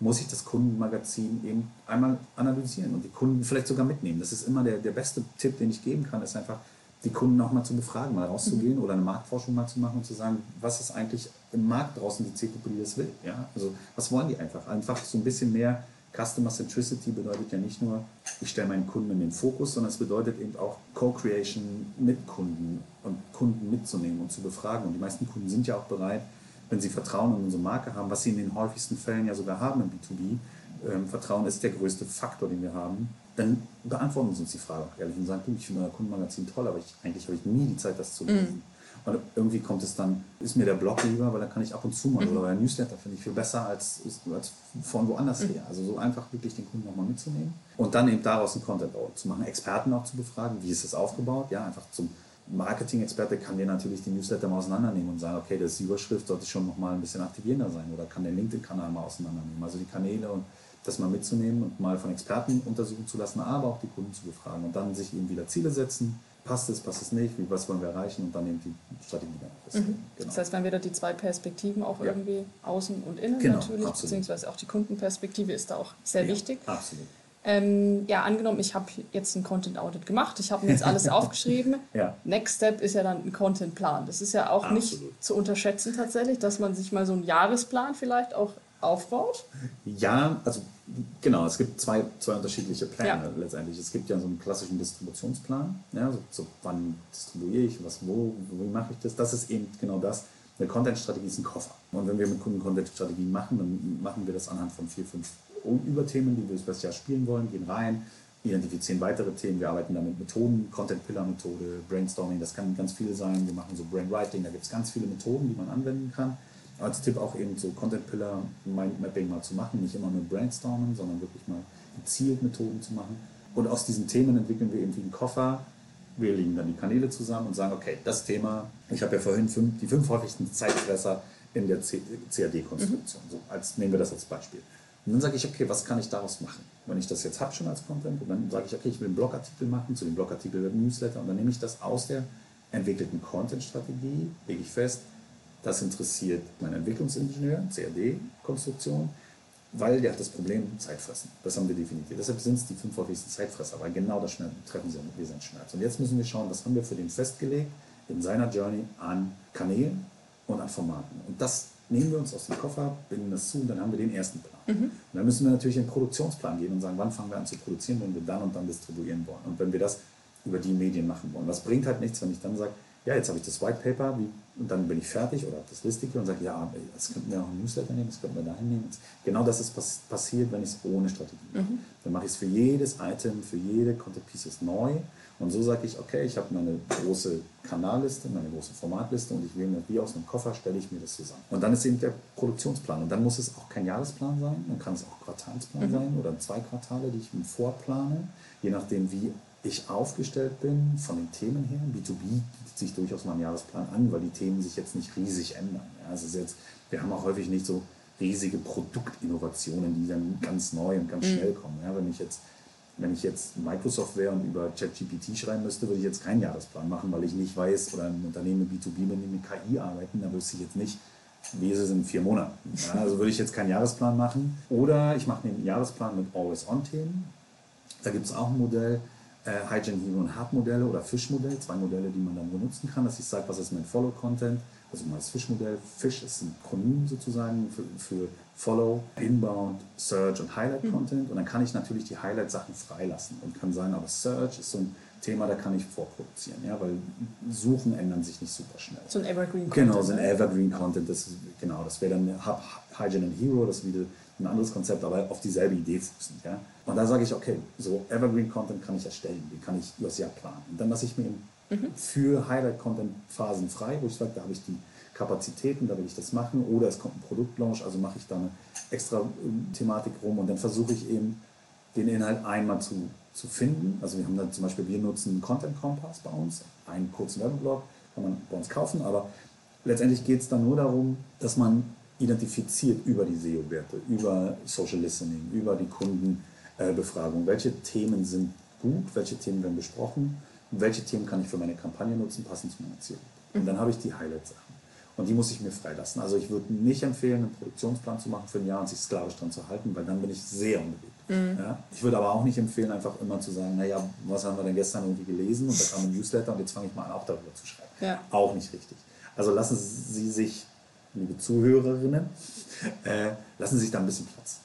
[SPEAKER 3] muss ich das Kundenmagazin eben einmal analysieren und die Kunden vielleicht sogar mitnehmen. Das ist immer der, der beste Tipp, den ich geben kann, ist einfach, die Kunden auch mal zu befragen, mal rauszugehen mhm. oder eine Marktforschung mal zu machen und zu sagen, was ist eigentlich im Markt draußen die Zielgruppe, die das will. Ja? Also was wollen die einfach? Einfach so ein bisschen mehr Customer Centricity bedeutet ja nicht nur, ich stelle meinen Kunden in den Fokus, sondern es bedeutet eben auch Co-Creation mit Kunden und Kunden mitzunehmen und zu befragen. Und die meisten Kunden sind ja auch bereit, wenn sie Vertrauen in unsere Marke haben, was sie in den häufigsten Fällen ja sogar haben im B2B. Ähm, Vertrauen ist der größte Faktor, den wir haben. Dann beantworten sie uns die Frage auch ehrlich und sagen, du, ich finde euer Kundenmagazin toll, aber ich, eigentlich habe ich nie die Zeit, das zu lesen. Mm. Und irgendwie kommt es dann, ist mir der Blog lieber, weil da kann ich ab und zu mal, mhm. oder der Newsletter finde ich viel besser als, als von woanders mhm. her. Also so einfach wirklich den Kunden nochmal mitzunehmen und dann eben daraus einen Content zu machen, Experten auch zu befragen, wie ist das aufgebaut, ja, einfach zum Marketing-Experte kann dir natürlich die Newsletter mal auseinandernehmen und sagen, okay, das Überschrift sollte schon noch mal ein bisschen aktivierender sein oder kann den LinkedIn-Kanal mal auseinandernehmen. Also die Kanäle und das mal mitzunehmen und mal von Experten untersuchen zu lassen, aber auch die Kunden zu befragen und dann sich eben wieder Ziele setzen, passt es, passt es nicht, wie, was wollen wir erreichen und dann eben die Strategie dann
[SPEAKER 2] mhm. genau. Das heißt, wenn wir da die zwei Perspektiven auch ja. irgendwie außen und innen genau, natürlich, absolut. beziehungsweise auch die Kundenperspektive ist da auch sehr ja, wichtig.
[SPEAKER 3] Absolut.
[SPEAKER 2] Ähm, ja, angenommen, ich habe jetzt ein Content Audit gemacht, ich habe mir jetzt alles aufgeschrieben.
[SPEAKER 3] ja.
[SPEAKER 2] Next Step ist ja dann ein Content Plan. Das ist ja auch absolut. nicht zu unterschätzen tatsächlich, dass man sich mal so einen Jahresplan vielleicht auch aufbaut.
[SPEAKER 3] Ja, also Genau, es gibt zwei, zwei unterschiedliche Pläne ja. letztendlich. Es gibt ja so einen klassischen Distributionsplan, ja, so, so wann distribuiere ich, was, wo, wie mache ich das. Das ist eben genau das. Eine Content-Strategie ist ein Koffer. Und wenn wir mit Kunden Content-Strategien machen, dann machen wir das anhand von vier, fünf Überthemen, die wir das Jahr spielen wollen, gehen rein, identifizieren weitere Themen. Wir arbeiten dann mit Methoden, Content-Pillar-Methode, Brainstorming, das kann ganz viel sein. Wir machen so Brainwriting, da gibt es ganz viele Methoden, die man anwenden kann als Tipp auch eben so Content Pillar Mindmapping mal zu machen, nicht immer nur brainstormen, sondern wirklich mal gezielt Methoden zu machen. Und aus diesen Themen entwickeln wir irgendwie einen Koffer. Wir legen dann die Kanäle zusammen und sagen, okay, das Thema, ich habe ja vorhin fünf, die fünf häufigsten Zeitfresser in der CAD-Konstruktion. Mhm. So, als, nehmen wir das als Beispiel. Und dann sage ich, okay, was kann ich daraus machen? Wenn ich das jetzt habe schon als Content, und dann sage ich, okay, ich will einen Blogartikel machen, zu dem Blogartikel einen Newsletter, und dann nehme ich das aus der entwickelten Content-Strategie, lege ich fest, das interessiert meinen Entwicklungsingenieur, CAD-Konstruktion, weil der hat das Problem Zeitfressen. Das haben wir definiert. Deshalb sind es die fünf häufigsten Zeitfresser, weil genau das treffen sie wir seinen Schmerz. Und jetzt müssen wir schauen, was haben wir für den festgelegt in seiner Journey an Kanälen und an Formaten. Und das nehmen wir uns aus dem Koffer, binden das zu und dann haben wir den ersten Plan. Mhm. Und dann müssen wir natürlich in den Produktionsplan gehen und sagen, wann fangen wir an zu produzieren, wenn wir dann und dann distribuieren wollen. Und wenn wir das über die Medien machen wollen. Das bringt halt nichts, wenn ich dann sage, ja, jetzt habe ich das White Paper, wie, und dann bin ich fertig oder habe das Listige und sage, ja, das könnten wir auch ein Newsletter nehmen, das könnten wir dahin nehmen. Genau das ist pass passiert, wenn ich es ohne Strategie mache. Mhm. Dann mache ich es für jedes Item, für jede Content Pieces neu und so sage ich, okay, ich habe meine große Kanalliste, meine große Formatliste und ich wähle mir wie aus einem Koffer, stelle ich mir das zusammen. Und dann ist eben der Produktionsplan und dann muss es auch kein Jahresplan sein, dann kann es auch Quartalsplan mhm. sein oder zwei Quartale, die ich vorplane, je nachdem, wie ich aufgestellt bin von den Themen her. B2B bietet sich durchaus mal einen Jahresplan an, weil die Themen sich jetzt nicht riesig ändern. Ja, also jetzt, wir haben auch häufig nicht so riesige Produktinnovationen, die dann ganz neu und ganz mhm. schnell kommen. Ja, wenn ich jetzt wenn ich jetzt Microsoft wäre und über ChatGPT schreiben müsste, würde ich jetzt keinen Jahresplan machen, weil ich nicht weiß, oder ein Unternehmen B2B, wenn die mit KI arbeiten, da wüsste ich jetzt nicht, wie ist es in vier Monaten. Ja, also würde ich jetzt keinen Jahresplan machen. Oder ich mache einen Jahresplan mit Always-On-Themen. Da gibt es auch ein Modell, äh, Hygiene Hero und Hub Modelle oder Fish Modell, zwei Modelle, die man dann benutzen kann, dass ich sage, was ist mein Follow Content, also mal das Fish Modell. Fish ist ein Akronym sozusagen für, für Follow, Inbound, Search und Highlight Content. Und dann kann ich natürlich die Highlight-Sachen freilassen und kann sagen, aber Search ist so ein Thema, da kann ich vorproduzieren, ja, weil Suchen ändern sich nicht super schnell.
[SPEAKER 2] So ein Evergreen
[SPEAKER 3] Content. Genau, so ein ne? Evergreen Content, das genau, das wäre dann Hub, Hygiene and Hero, das wieder ein anderes Konzept, aber auf dieselbe Idee fußend, ja. Und da sage ich, okay, so Evergreen Content kann ich erstellen, den kann ich übers Jahr planen. Und dann lasse ich mir mhm. für Highlight Content Phasen frei, wo ich sage, da habe ich die Kapazitäten, da will ich das machen. Oder es kommt ein Produktlaunch, also mache ich da eine extra ähm, Thematik rum und dann versuche ich eben den Inhalt einmal zu, zu finden. Also wir haben dann zum Beispiel, wir nutzen einen Content Kompass bei uns, einen kurzen Werbeblog, kann man bei uns kaufen, aber letztendlich geht es dann nur darum, dass man identifiziert über die SEO-Werte, über Social Listening, über die Kundenbefragung, welche Themen sind gut, welche Themen werden besprochen und welche Themen kann ich für meine Kampagne nutzen, passend zu meiner Zielgruppe. Und dann habe ich die Highlights-Sachen. Und die muss ich mir freilassen. Also ich würde nicht empfehlen, einen Produktionsplan zu machen für ein Jahr und sich sklavisch dran zu halten, weil dann bin ich sehr unbewegt. Mhm. Ja? Ich würde aber auch nicht empfehlen, einfach immer zu sagen, naja, was haben wir denn gestern irgendwie gelesen und da kam ein Newsletter und jetzt fange ich mal an, auch darüber zu schreiben. Ja. Auch nicht richtig. Also lassen Sie sich, liebe Zuhörerinnen, äh, lassen Sie sich da ein bisschen Platz.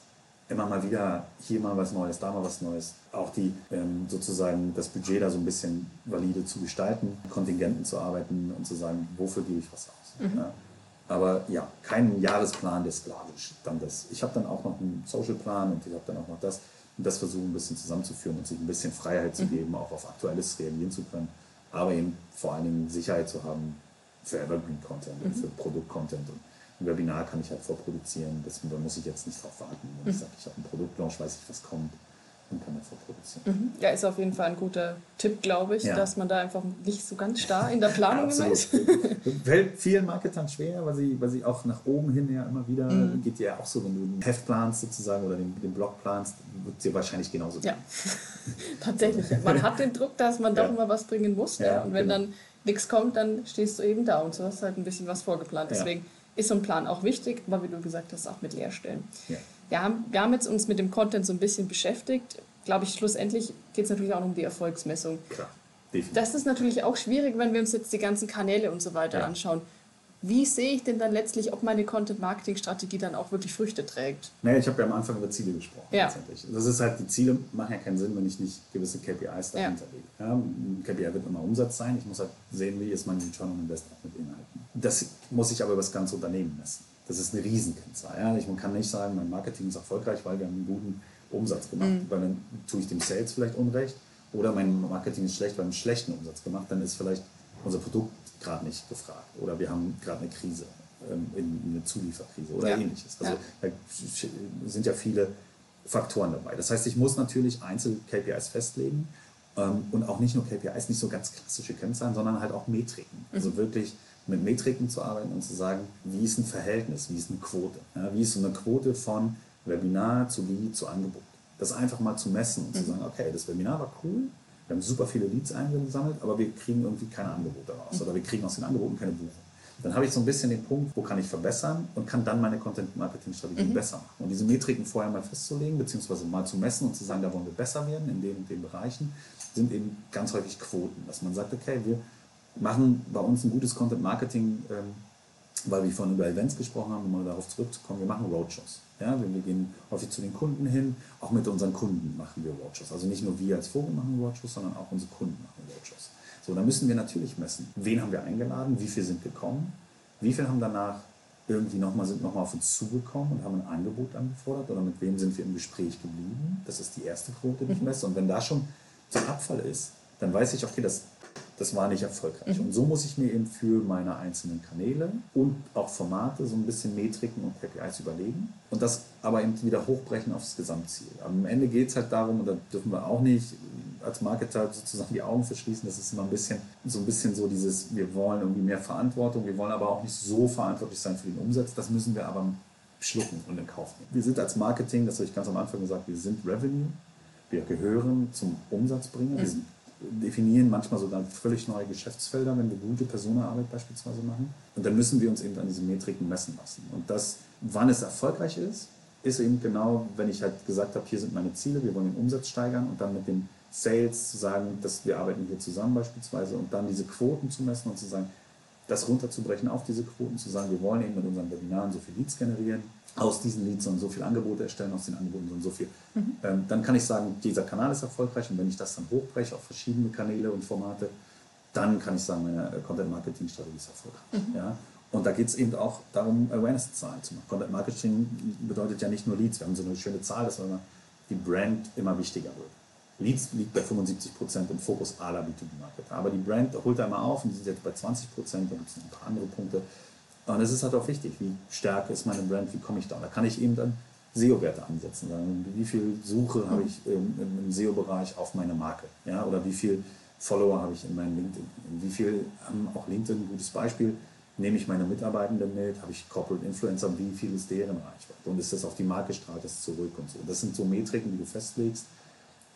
[SPEAKER 3] Immer mal wieder hier mal was Neues, da mal was Neues. Auch die ähm, sozusagen das Budget da so ein bisschen valide zu gestalten, Kontingenten zu arbeiten und zu sagen, wofür gebe ich was aus. Mhm. Ja. Aber ja, kein Jahresplan, der sklavisch dann das. Ich habe dann auch noch einen Social-Plan und ich habe dann auch noch das. Und das versuchen ein bisschen zusammenzuführen und sich ein bisschen Freiheit zu mhm. geben, auch auf Aktuelles reagieren zu können. Aber eben vor allen Dingen Sicherheit zu haben für Evergreen-Content mhm. und für Produkt-Content. Und ein Webinar kann ich halt vorproduzieren. Das, da muss ich jetzt nicht drauf warten. Wenn ich mhm. sage, ich habe einen Produktlaunch, weiß ich, was kommt und kann davor produzieren.
[SPEAKER 2] Mhm. Ja, ist auf jeden Fall ein guter Tipp, glaube ich, ja. dass man da einfach nicht so ganz starr in der Planung ist.
[SPEAKER 3] Fällt vielen Marketern schwer, weil sie, weil sie auch nach oben hin ja immer wieder, mhm. geht ja auch so, wenn du ein Heft planst sozusagen oder den, den Blog planst, wird dir wahrscheinlich genauso
[SPEAKER 2] Ja, tatsächlich. Man hat den Druck, dass man doch ja. immer was bringen muss. Ja, ja. Und wenn genau. dann nichts kommt, dann stehst du eben da und so hast halt ein bisschen was vorgeplant. Deswegen ist so ein Plan auch wichtig, aber wie du gesagt hast, auch mit Leerstellen. Ja wir haben, wir haben jetzt uns mit dem Content so ein bisschen beschäftigt. Glaube ich, schlussendlich geht es natürlich auch um die Erfolgsmessung. Klar, definitiv. Das ist natürlich auch schwierig, wenn wir uns jetzt die ganzen Kanäle und so weiter ja. anschauen. Wie sehe ich denn dann letztlich, ob meine Content-Marketing-Strategie dann auch wirklich Früchte trägt?
[SPEAKER 3] Naja, ich habe ja am Anfang über Ziele gesprochen. Ja. Letztendlich. Das ist halt, die Ziele machen ja keinen Sinn, wenn ich nicht gewisse KPIs dahinter lege. Ja, KPI wird immer Umsatz sein. Ich muss halt sehen, wie ist mein Return on Investment mit Inhalten. Das muss ich aber über das ganze Unternehmen messen. Das ist eine Riesenkennzahl. Ja? Ich, man kann nicht sagen, mein Marketing ist erfolgreich, weil wir haben einen guten Umsatz gemacht. Mhm. Weil dann tue ich dem Sales vielleicht Unrecht. Oder mein Marketing ist schlecht, weil wir einen schlechten Umsatz gemacht. Dann ist vielleicht unser Produkt gerade nicht gefragt. Oder wir haben gerade eine Krise, ähm, eine Zulieferkrise oder ja. ähnliches. Also da sind ja viele Faktoren dabei. Das heißt, ich muss natürlich Einzel-KPIs festlegen ähm, und auch nicht nur KPIs, nicht so ganz klassische Kennzahlen, sondern halt auch Metriken. Also mhm. wirklich mit Metriken zu arbeiten und zu sagen, wie ist ein Verhältnis, wie ist eine Quote, ja, wie ist so eine Quote von Webinar zu Lead zu Angebot. Das einfach mal zu messen und mhm. zu sagen, okay, das Webinar war cool, wir haben super viele Leads eingesammelt, aber wir kriegen irgendwie keine Angebote raus oder wir kriegen aus den Angeboten keine Buchung. Dann habe ich so ein bisschen den Punkt, wo kann ich verbessern und kann dann meine Content-Marketing-Strategie mhm. besser machen. Und diese Metriken vorher mal festzulegen, beziehungsweise mal zu messen und zu sagen, da wollen wir besser werden in den, den Bereichen, sind eben ganz häufig Quoten. Dass man sagt, okay, wir machen bei uns ein gutes Content Marketing, ähm, weil wir vorhin über Events gesprochen haben, um mal darauf zurückzukommen. Wir machen Roadshows. Ja, wir gehen häufig zu den Kunden hin, auch mit unseren Kunden machen wir Roadshows. Also nicht nur wir als Forum machen Roadshows, sondern auch unsere Kunden machen Roadshows. So, da müssen wir natürlich messen, wen haben wir eingeladen, wie viele sind gekommen, wie viele haben danach irgendwie nochmal sind nochmal auf uns zugekommen und haben ein Angebot angefordert oder mit wem sind wir im Gespräch geblieben. Das ist die erste Quote, die ich mhm. messe. Und wenn da schon so Abfall ist, dann weiß ich, okay, das das war nicht erfolgreich. Mhm. Und so muss ich mir eben für meine einzelnen Kanäle und auch Formate so ein bisschen Metriken und KPIs überlegen und das aber eben wieder hochbrechen aufs Gesamtziel. Am Ende geht es halt darum, und da dürfen wir auch nicht als Marketer sozusagen die Augen verschließen, das ist immer ein bisschen so ein bisschen so dieses, wir wollen irgendwie mehr Verantwortung, wir wollen aber auch nicht so verantwortlich sein für den Umsatz, das müssen wir aber schlucken und in Kauf nehmen. Wir sind als Marketing, das habe ich ganz am Anfang gesagt, wir sind Revenue, wir gehören zum Umsatzbringer, wir sind definieren manchmal sogar völlig neue Geschäftsfelder, wenn wir gute Personenarbeit beispielsweise machen. Und dann müssen wir uns eben an diesen Metriken messen lassen. Und das, wann es erfolgreich ist, ist eben genau, wenn ich halt gesagt habe, hier sind meine Ziele, wir wollen den Umsatz steigern und dann mit den Sales zu sagen, dass wir arbeiten hier zusammen beispielsweise und dann diese Quoten zu messen und zu sagen, das runterzubrechen auf diese Quoten, zu sagen, wir wollen eben mit unseren Webinaren so viel Leads generieren, aus diesen Leads und so viele Angebote erstellen, aus den Angeboten und so viel. Mhm. Ähm, dann kann ich sagen, dieser Kanal ist erfolgreich und wenn ich das dann hochbreche auf verschiedene Kanäle und Formate, dann kann ich sagen, meine Content-Marketing-Strategie ist erfolgreich. Mhm. Ja? Und da geht es eben auch darum, Awareness-Zahlen zu machen. Content-Marketing bedeutet ja nicht nur Leads. Wir haben so eine schöne Zahl, dass die Brand immer wichtiger wird. Leads liegt bei 75 Prozent im Fokus aller B2B-Marketer. Aber die Brand holt da immer auf und die sind jetzt bei 20 Prozent, da gibt es ein paar andere Punkte. Und es ist halt auch wichtig, wie stark ist meine Brand, wie komme ich da? Da kann ich eben dann SEO-Werte ansetzen. Wie viel Suche habe ich im, im SEO-Bereich auf meine Marke? Ja? Oder wie viel Follower habe ich in meinem LinkedIn? Wie viel haben auch LinkedIn, ein gutes Beispiel, nehme ich meine Mitarbeitenden mit, habe ich Corporate Influencer, wie viel ist deren Reichweite? Und ist das auf die Marke strahlt das zurück und so. Das sind so Metriken, die du festlegst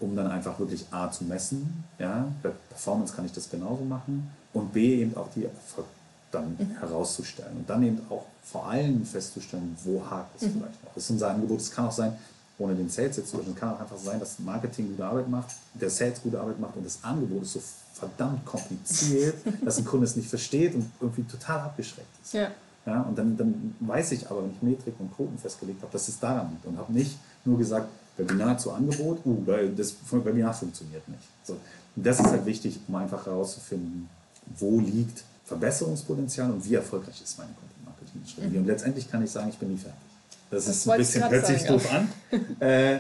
[SPEAKER 3] um dann einfach wirklich A zu messen, ja, bei Performance kann ich das genauso machen und B eben auch die Erfolg dann mhm. herauszustellen und dann eben auch vor allem festzustellen, wo hakt es mhm. vielleicht noch. Das ist unser Angebot, es kann auch sein, ohne den Sales jetzt zu es kann auch einfach sein, dass Marketing gute Arbeit macht, der Sales gute Arbeit macht und das Angebot ist so verdammt kompliziert, dass ein Kunde es nicht versteht und irgendwie total abgeschreckt ist. Ja. Ja, und dann, dann weiß ich aber, wenn ich Metrik und Quoten festgelegt habe, dass es daran liegt und habe nicht nur gesagt, Webinar zu Angebot, uh, das Webinar funktioniert nicht. So. Und das ist halt wichtig, um einfach herauszufinden, wo liegt Verbesserungspotenzial und wie erfolgreich ist meine Content-Marketing-Strategie. Mhm. Und letztendlich kann ich sagen, ich bin nie fertig. Das, das ist ein bisschen, hört sich doof an. äh,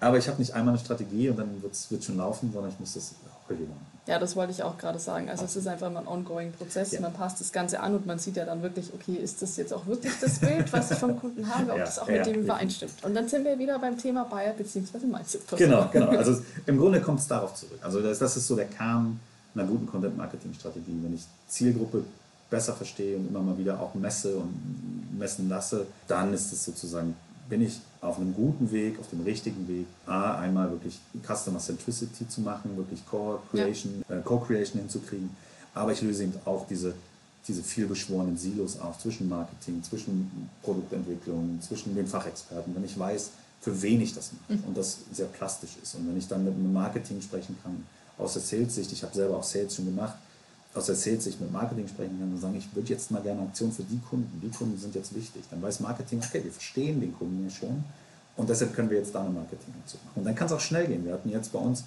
[SPEAKER 3] aber ich habe nicht einmal eine Strategie und dann wird es schon laufen, sondern ich muss das auch regeln.
[SPEAKER 2] Ja, das wollte ich auch gerade sagen. Also es ist einfach mal ein ongoing Prozess. Ja. Man passt das Ganze an und man sieht ja dann wirklich, okay, ist das jetzt auch wirklich das Bild, was ich vom Kunden habe, ob ja, das auch ja, mit dem übereinstimmt. Und dann sind wir wieder beim Thema Buyer bzw. Mindset.
[SPEAKER 3] Genau, genau. Also im Grunde kommt es darauf zurück. Also das, das ist so der Kern einer guten Content-Marketing-Strategie. Wenn ich Zielgruppe besser verstehe und immer mal wieder auch messe und messen lasse, dann ist es sozusagen bin ich auf einem guten Weg, auf dem richtigen Weg, A, einmal wirklich Customer Centricity zu machen, wirklich Co-Creation ja. äh, Co hinzukriegen, aber ich löse eben auch diese, diese vielbeschworenen Silos auf zwischen Marketing, zwischen Produktentwicklung, zwischen den Fachexperten, wenn ich weiß, für wen ich das mache mhm. und das sehr plastisch ist. Und wenn ich dann mit einem Marketing sprechen kann, aus der Sales-Sicht, ich habe selber auch Sales schon gemacht, aus der Sales-Sicht mit Marketing sprechen kann und sagen, ich würde jetzt mal gerne eine Aktion für die Kunden, die Kunden sind jetzt wichtig. Dann weiß Marketing, okay, wir verstehen den Kunden ja schon und deshalb können wir jetzt da eine Marketing-Aktion machen. Und dann kann es auch schnell gehen. Wir hatten jetzt bei uns,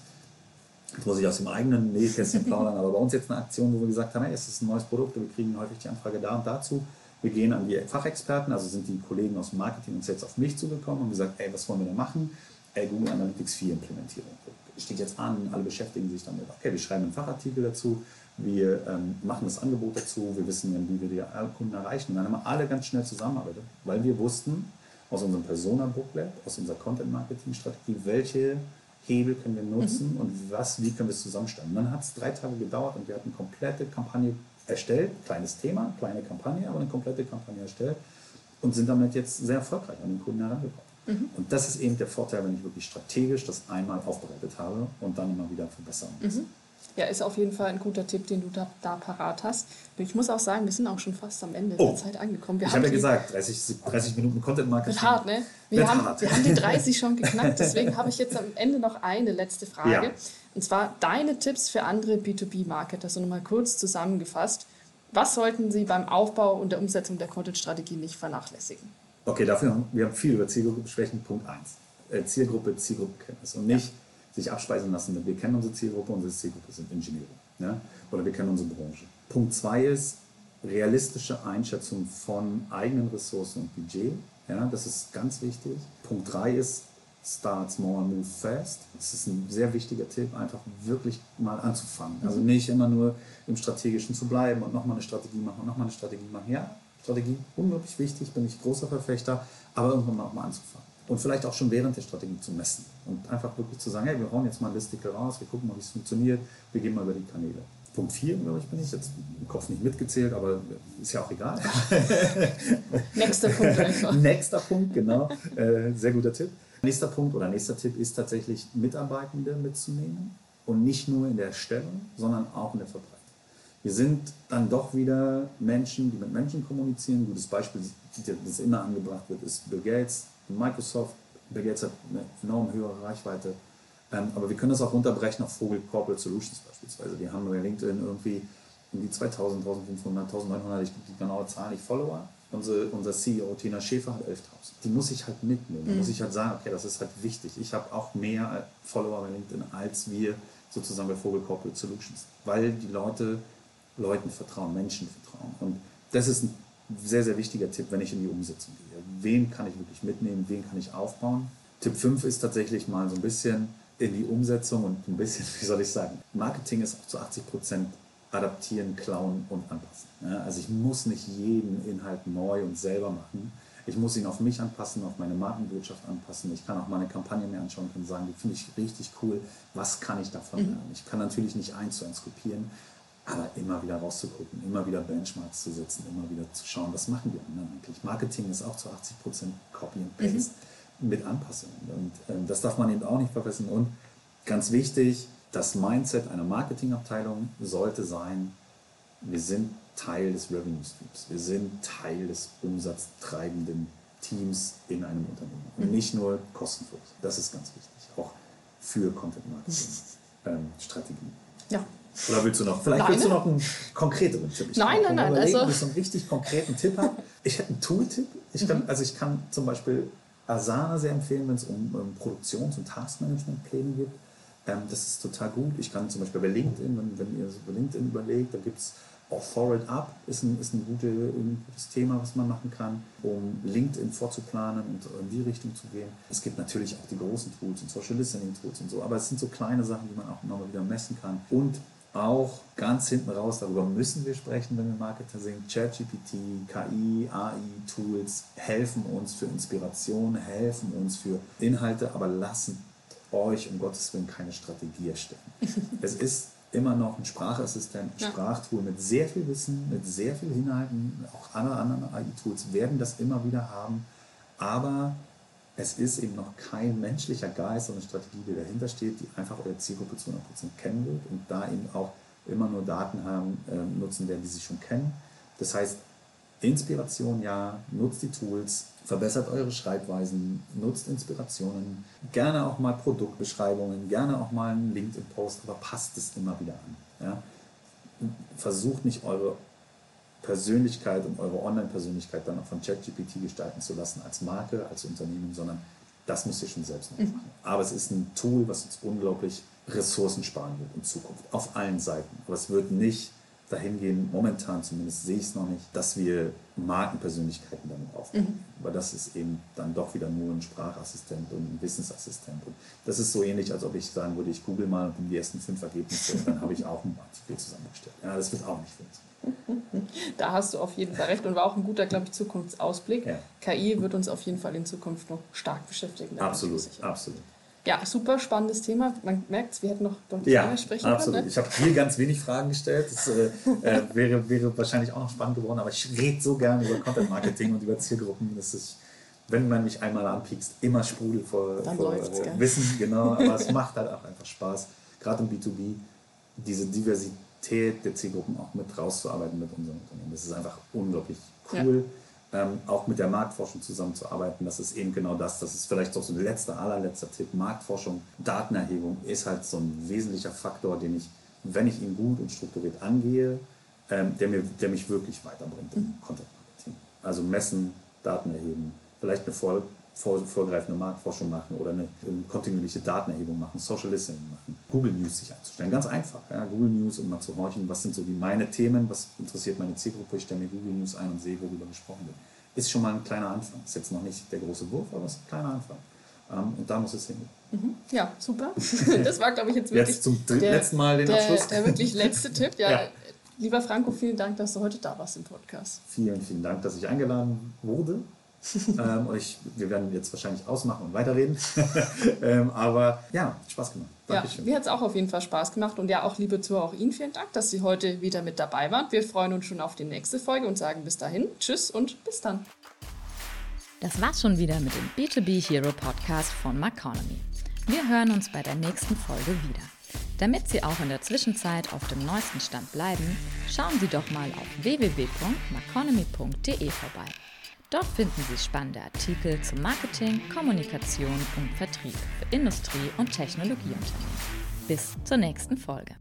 [SPEAKER 3] jetzt muss ich aus dem eigenen Nähkästchen plaudern, aber bei uns jetzt eine Aktion, wo wir gesagt haben, hey, es ist ein neues Produkt, wir kriegen häufig die Anfrage da und dazu. Wir gehen an die Fachexperten, also sind die Kollegen aus dem Marketing und Sales auf mich zugekommen und gesagt, ey, was wollen wir denn machen? Ey, Google Analytics 4 Implementierung. Steht jetzt an, alle beschäftigen sich damit. Okay, wir schreiben einen Fachartikel dazu, wir ähm, machen das Angebot dazu, wir wissen, wie wir die Kunden erreichen. Und dann haben wir alle ganz schnell zusammengearbeitet, weil wir wussten aus unserem Persona-Booklet, aus unserer Content-Marketing-Strategie, welche Hebel können wir nutzen mhm. und was, wie können wir es zusammenstellen. Und dann hat es drei Tage gedauert und wir hatten eine komplette Kampagne erstellt, kleines Thema, kleine Kampagne, aber eine komplette Kampagne erstellt und sind damit jetzt sehr erfolgreich an den Kunden herangekommen. Mhm. Und das ist eben der Vorteil, wenn ich wirklich strategisch das einmal aufbereitet habe und dann immer wieder verbessern muss. Mhm.
[SPEAKER 2] Ja, ist auf jeden Fall ein guter Tipp, den du da, da parat hast. Ich muss auch sagen, wir sind auch schon fast am Ende oh. der Zeit angekommen.
[SPEAKER 3] Wir ich habe ja gesagt, 30, 30 Minuten Content Marketing.
[SPEAKER 2] Wird hart, ne? Wir, haben, hart. wir haben die 30 schon geknackt, deswegen habe ich jetzt am Ende noch eine letzte Frage. Ja. Und zwar deine Tipps für andere B2B-Marketer. Also nochmal kurz zusammengefasst. Was sollten sie beim Aufbau und der Umsetzung der Content-Strategie nicht vernachlässigen?
[SPEAKER 3] Okay, dafür haben wir haben viel über Zielgruppe besprechen. Punkt 1. Äh, Zielgruppe, Zielgruppenkenntnis und nicht ja sich abspeisen lassen mit, wir kennen unsere Zielgruppe, unsere Zielgruppe sind Ingenieure. Ja? Oder wir kennen unsere Branche. Punkt zwei ist realistische Einschätzung von eigenen Ressourcen und Budget. Ja? Das ist ganz wichtig. Punkt drei ist Start small, move fast. Das ist ein sehr wichtiger Tipp, einfach wirklich mal anzufangen. Also mhm. nicht immer nur im Strategischen zu bleiben und nochmal eine Strategie machen und nochmal eine Strategie machen. Ja, Strategie unglaublich wichtig, bin ich großer Verfechter, aber irgendwann mal auch mal anzufangen und vielleicht auch schon während der Strategie zu messen und einfach wirklich zu sagen, hey, wir hauen jetzt mal ein Listicle raus, wir gucken mal, wie es funktioniert, wir gehen mal über die Kanäle. Punkt 4, glaube ich, bin ich jetzt im Kopf nicht mitgezählt, aber ist ja auch egal.
[SPEAKER 2] Nächster Punkt einfach.
[SPEAKER 3] Nächster Punkt, genau. Äh, sehr guter Tipp. Nächster Punkt oder nächster Tipp ist tatsächlich, Mitarbeitende mitzunehmen und nicht nur in der Erstellung, sondern auch in der Verbreitung. Wir sind dann doch wieder Menschen, die mit Menschen kommunizieren. Ein gutes Beispiel, das immer angebracht wird, ist Bill Gates, Microsoft, Gates hat eine enorm höhere Reichweite Ähm, aber wir können das auch runterbrechen auf Vogel Corporate Solutions beispielsweise. Wir haben bei LinkedIn irgendwie um die 2000, 1500, 1900, ich die genaue Zahl nicht, Follower. Unsere, unser CEO Tina Schäfer hat 11.000. Die muss ich halt mitnehmen. Mhm. muss ich halt sagen, okay, das ist halt wichtig. Ich habe auch mehr Follower bei LinkedIn als wir sozusagen bei Vogel Corporate Solutions, weil die Leute Leuten vertrauen, Menschen vertrauen. Und das ist ein sehr, sehr wichtiger Tipp, wenn ich in die Umsetzung gehe. Wen kann ich wirklich mitnehmen, wen kann ich aufbauen? Tipp 5 ist tatsächlich mal so ein bisschen in die Umsetzung und ein bisschen, wie soll ich sagen, Marketing ist auch zu 80 Prozent adaptieren, klauen und anpassen. Also ich muss nicht jeden Inhalt neu und selber machen. Ich muss ihn auf mich anpassen, auf meine Markenwirtschaft anpassen. Ich kann auch meine Kampagne mir anschauen und sagen, die finde ich richtig cool. Was kann ich davon mhm. lernen? Ich kann natürlich nicht eins zu eins kopieren, aber immer wieder rauszugucken, immer wieder Benchmarks zu setzen, immer wieder zu schauen, was machen die anderen eigentlich. Marketing ist auch zu 80 Prozent Copy and Paste mhm. mit Anpassungen. Und ähm, das darf man eben auch nicht vergessen. Und ganz wichtig, das Mindset einer Marketingabteilung sollte sein, wir sind Teil des Revenue Streams. Wir sind Teil des umsatztreibenden Teams in einem Unternehmen und mhm. nicht nur kostenlos. Das ist ganz wichtig, auch für Content Marketing ähm, Strategien.
[SPEAKER 2] Ja.
[SPEAKER 3] Oder willst du noch? Vielleicht nein, willst du noch einen konkreteren Tipp.
[SPEAKER 2] Ich nein, nein, nein.
[SPEAKER 3] Also, ob ich so einen richtig konkreten Tipp habe. Ich hätte einen Tooltip. Ich kann, mhm. Also ich kann zum Beispiel Asana sehr empfehlen, wenn es um, um Produktions- und Taskmanagement-Pläne geht. Ähm, das ist total gut. Ich kann zum Beispiel bei LinkedIn, wenn, wenn ihr so über LinkedIn überlegt, da gibt es auch Forward Up, ist ein, ist ein, gute, ein, gutes Thema, was man machen kann, um LinkedIn vorzuplanen und in die Richtung zu gehen. Es gibt natürlich auch die großen Tools und Social Listening Tools und so, aber es sind so kleine Sachen, die man auch immer mal wieder messen kann. Und auch ganz hinten raus, darüber müssen wir sprechen, wenn wir Marketer sind. ChatGPT, KI, AI-Tools helfen uns für Inspiration, helfen uns für Inhalte, aber lassen euch um Gottes Willen keine Strategie erstellen. es ist immer noch ein Sprachassistent, ein ja. Sprachtool mit sehr viel Wissen, mit sehr viel Inhalten. Auch alle anderen AI-Tools werden das immer wieder haben. Aber es ist eben noch kein menschlicher Geist eine Strategie, die dahinter steht, die einfach eure Zielgruppe zu 100% kennen wird und da eben auch immer nur Daten haben, äh, nutzen werden, die sie schon kennen. Das heißt, Inspiration ja, nutzt die Tools, verbessert eure Schreibweisen, nutzt Inspirationen, gerne auch mal Produktbeschreibungen, gerne auch mal einen LinkedIn-Post, aber passt es immer wieder an. Ja? Versucht nicht eure Persönlichkeit und eure Online-Persönlichkeit dann auch von ChatGPT gestalten zu lassen als Marke, als Unternehmen, sondern das müsst ihr schon selbst noch mhm. machen. Aber es ist ein Tool, was uns unglaublich Ressourcen sparen wird in Zukunft, auf allen Seiten. Aber es wird nicht dahin gehen, momentan zumindest sehe ich es noch nicht, dass wir Markenpersönlichkeiten damit aufbauen. Mhm. Aber das ist eben dann doch wieder nur ein Sprachassistent und ein Wissensassistent. Und das ist so ähnlich, als ob ich sagen würde, ich google mal und die ersten fünf Ergebnisse und dann habe ich auch einen Artikel zusammengestellt. Ja, das wird auch nicht funktionieren.
[SPEAKER 2] Da hast du auf jeden Fall recht und war auch ein guter, glaube ich, Zukunftsausblick. Ja. KI wird uns auf jeden Fall in Zukunft noch stark beschäftigen.
[SPEAKER 3] Absolut, absolut.
[SPEAKER 2] Ja, super spannendes Thema. Man merkt, wir hätten noch deutlich
[SPEAKER 3] ja, länger sprechen absolut. können. Ne? Ich habe hier ganz wenig Fragen gestellt. Das äh, äh, wäre, wäre wahrscheinlich auch noch spannend geworden, aber ich rede so gerne über Content Marketing und über Zielgruppen, dass ich, wenn man mich einmal anpiekst, immer sprudel vor, vor äh, Wissen. Genau, aber es macht halt auch einfach Spaß, gerade im B2B, diese Diversität der Zielgruppen auch mit rauszuarbeiten mit unserem Unternehmen. Das ist einfach unglaublich cool. Ja ähm, auch mit der Marktforschung zusammenzuarbeiten. Das ist eben genau das. Das ist vielleicht auch so ein letzter, allerletzter Tipp. Marktforschung, Datenerhebung ist halt so ein wesentlicher Faktor, den ich, wenn ich ihn gut und strukturiert angehe, ähm, der, mir, der mich wirklich weiterbringt im mhm. Content Marketing. Also messen, Daten erheben, vielleicht eine vor, vor, vorgreifende Marktforschung machen oder eine, kontinuierliche Datenerhebung machen, Social Listening machen, Google News sich einzustellen. Ganz einfach. Ja, Google News, um mal zu horchen, was sind so die meine Themen, was interessiert meine Zielgruppe, ich stelle mir Google News ein und sehe, worüber gesprochen wird. Ist schon mal ein kleiner Anfang. Ist jetzt noch nicht der große Wurf, aber es ist ein kleiner Anfang. Ähm, und da muss es hingehen.
[SPEAKER 2] Mhm. Ja, super. Das war, glaube ich, jetzt wirklich
[SPEAKER 3] jetzt zum der, letzten Mal den der, Abschluss.
[SPEAKER 2] Der wirklich letzte Tipp. Ja, ja. Lieber Franco, vielen Dank, dass du heute da warst im Podcast.
[SPEAKER 3] Vielen, vielen Dank, dass ich eingeladen wurde. ähm, und ich, wir werden jetzt wahrscheinlich ausmachen und weiterreden. ähm, aber ja, Spaß gemacht.
[SPEAKER 2] Dankeschön. Ja, mir hat es auch auf jeden Fall Spaß gemacht. Und ja, auch liebe Zuhörer, auch Ihnen vielen Dank, dass Sie heute wieder mit dabei waren. Wir freuen uns schon auf die nächste Folge und sagen bis dahin Tschüss und bis dann.
[SPEAKER 1] Das war's schon wieder mit dem B2B Hero Podcast von Maconomy. Wir hören uns bei der nächsten Folge wieder. Damit Sie auch in der Zwischenzeit auf dem neuesten Stand bleiben, schauen Sie doch mal auf www.maconomy.de vorbei. Dort finden Sie spannende Artikel zu Marketing, Kommunikation und Vertrieb für Industrie- und Technologieunternehmen. Bis zur nächsten Folge.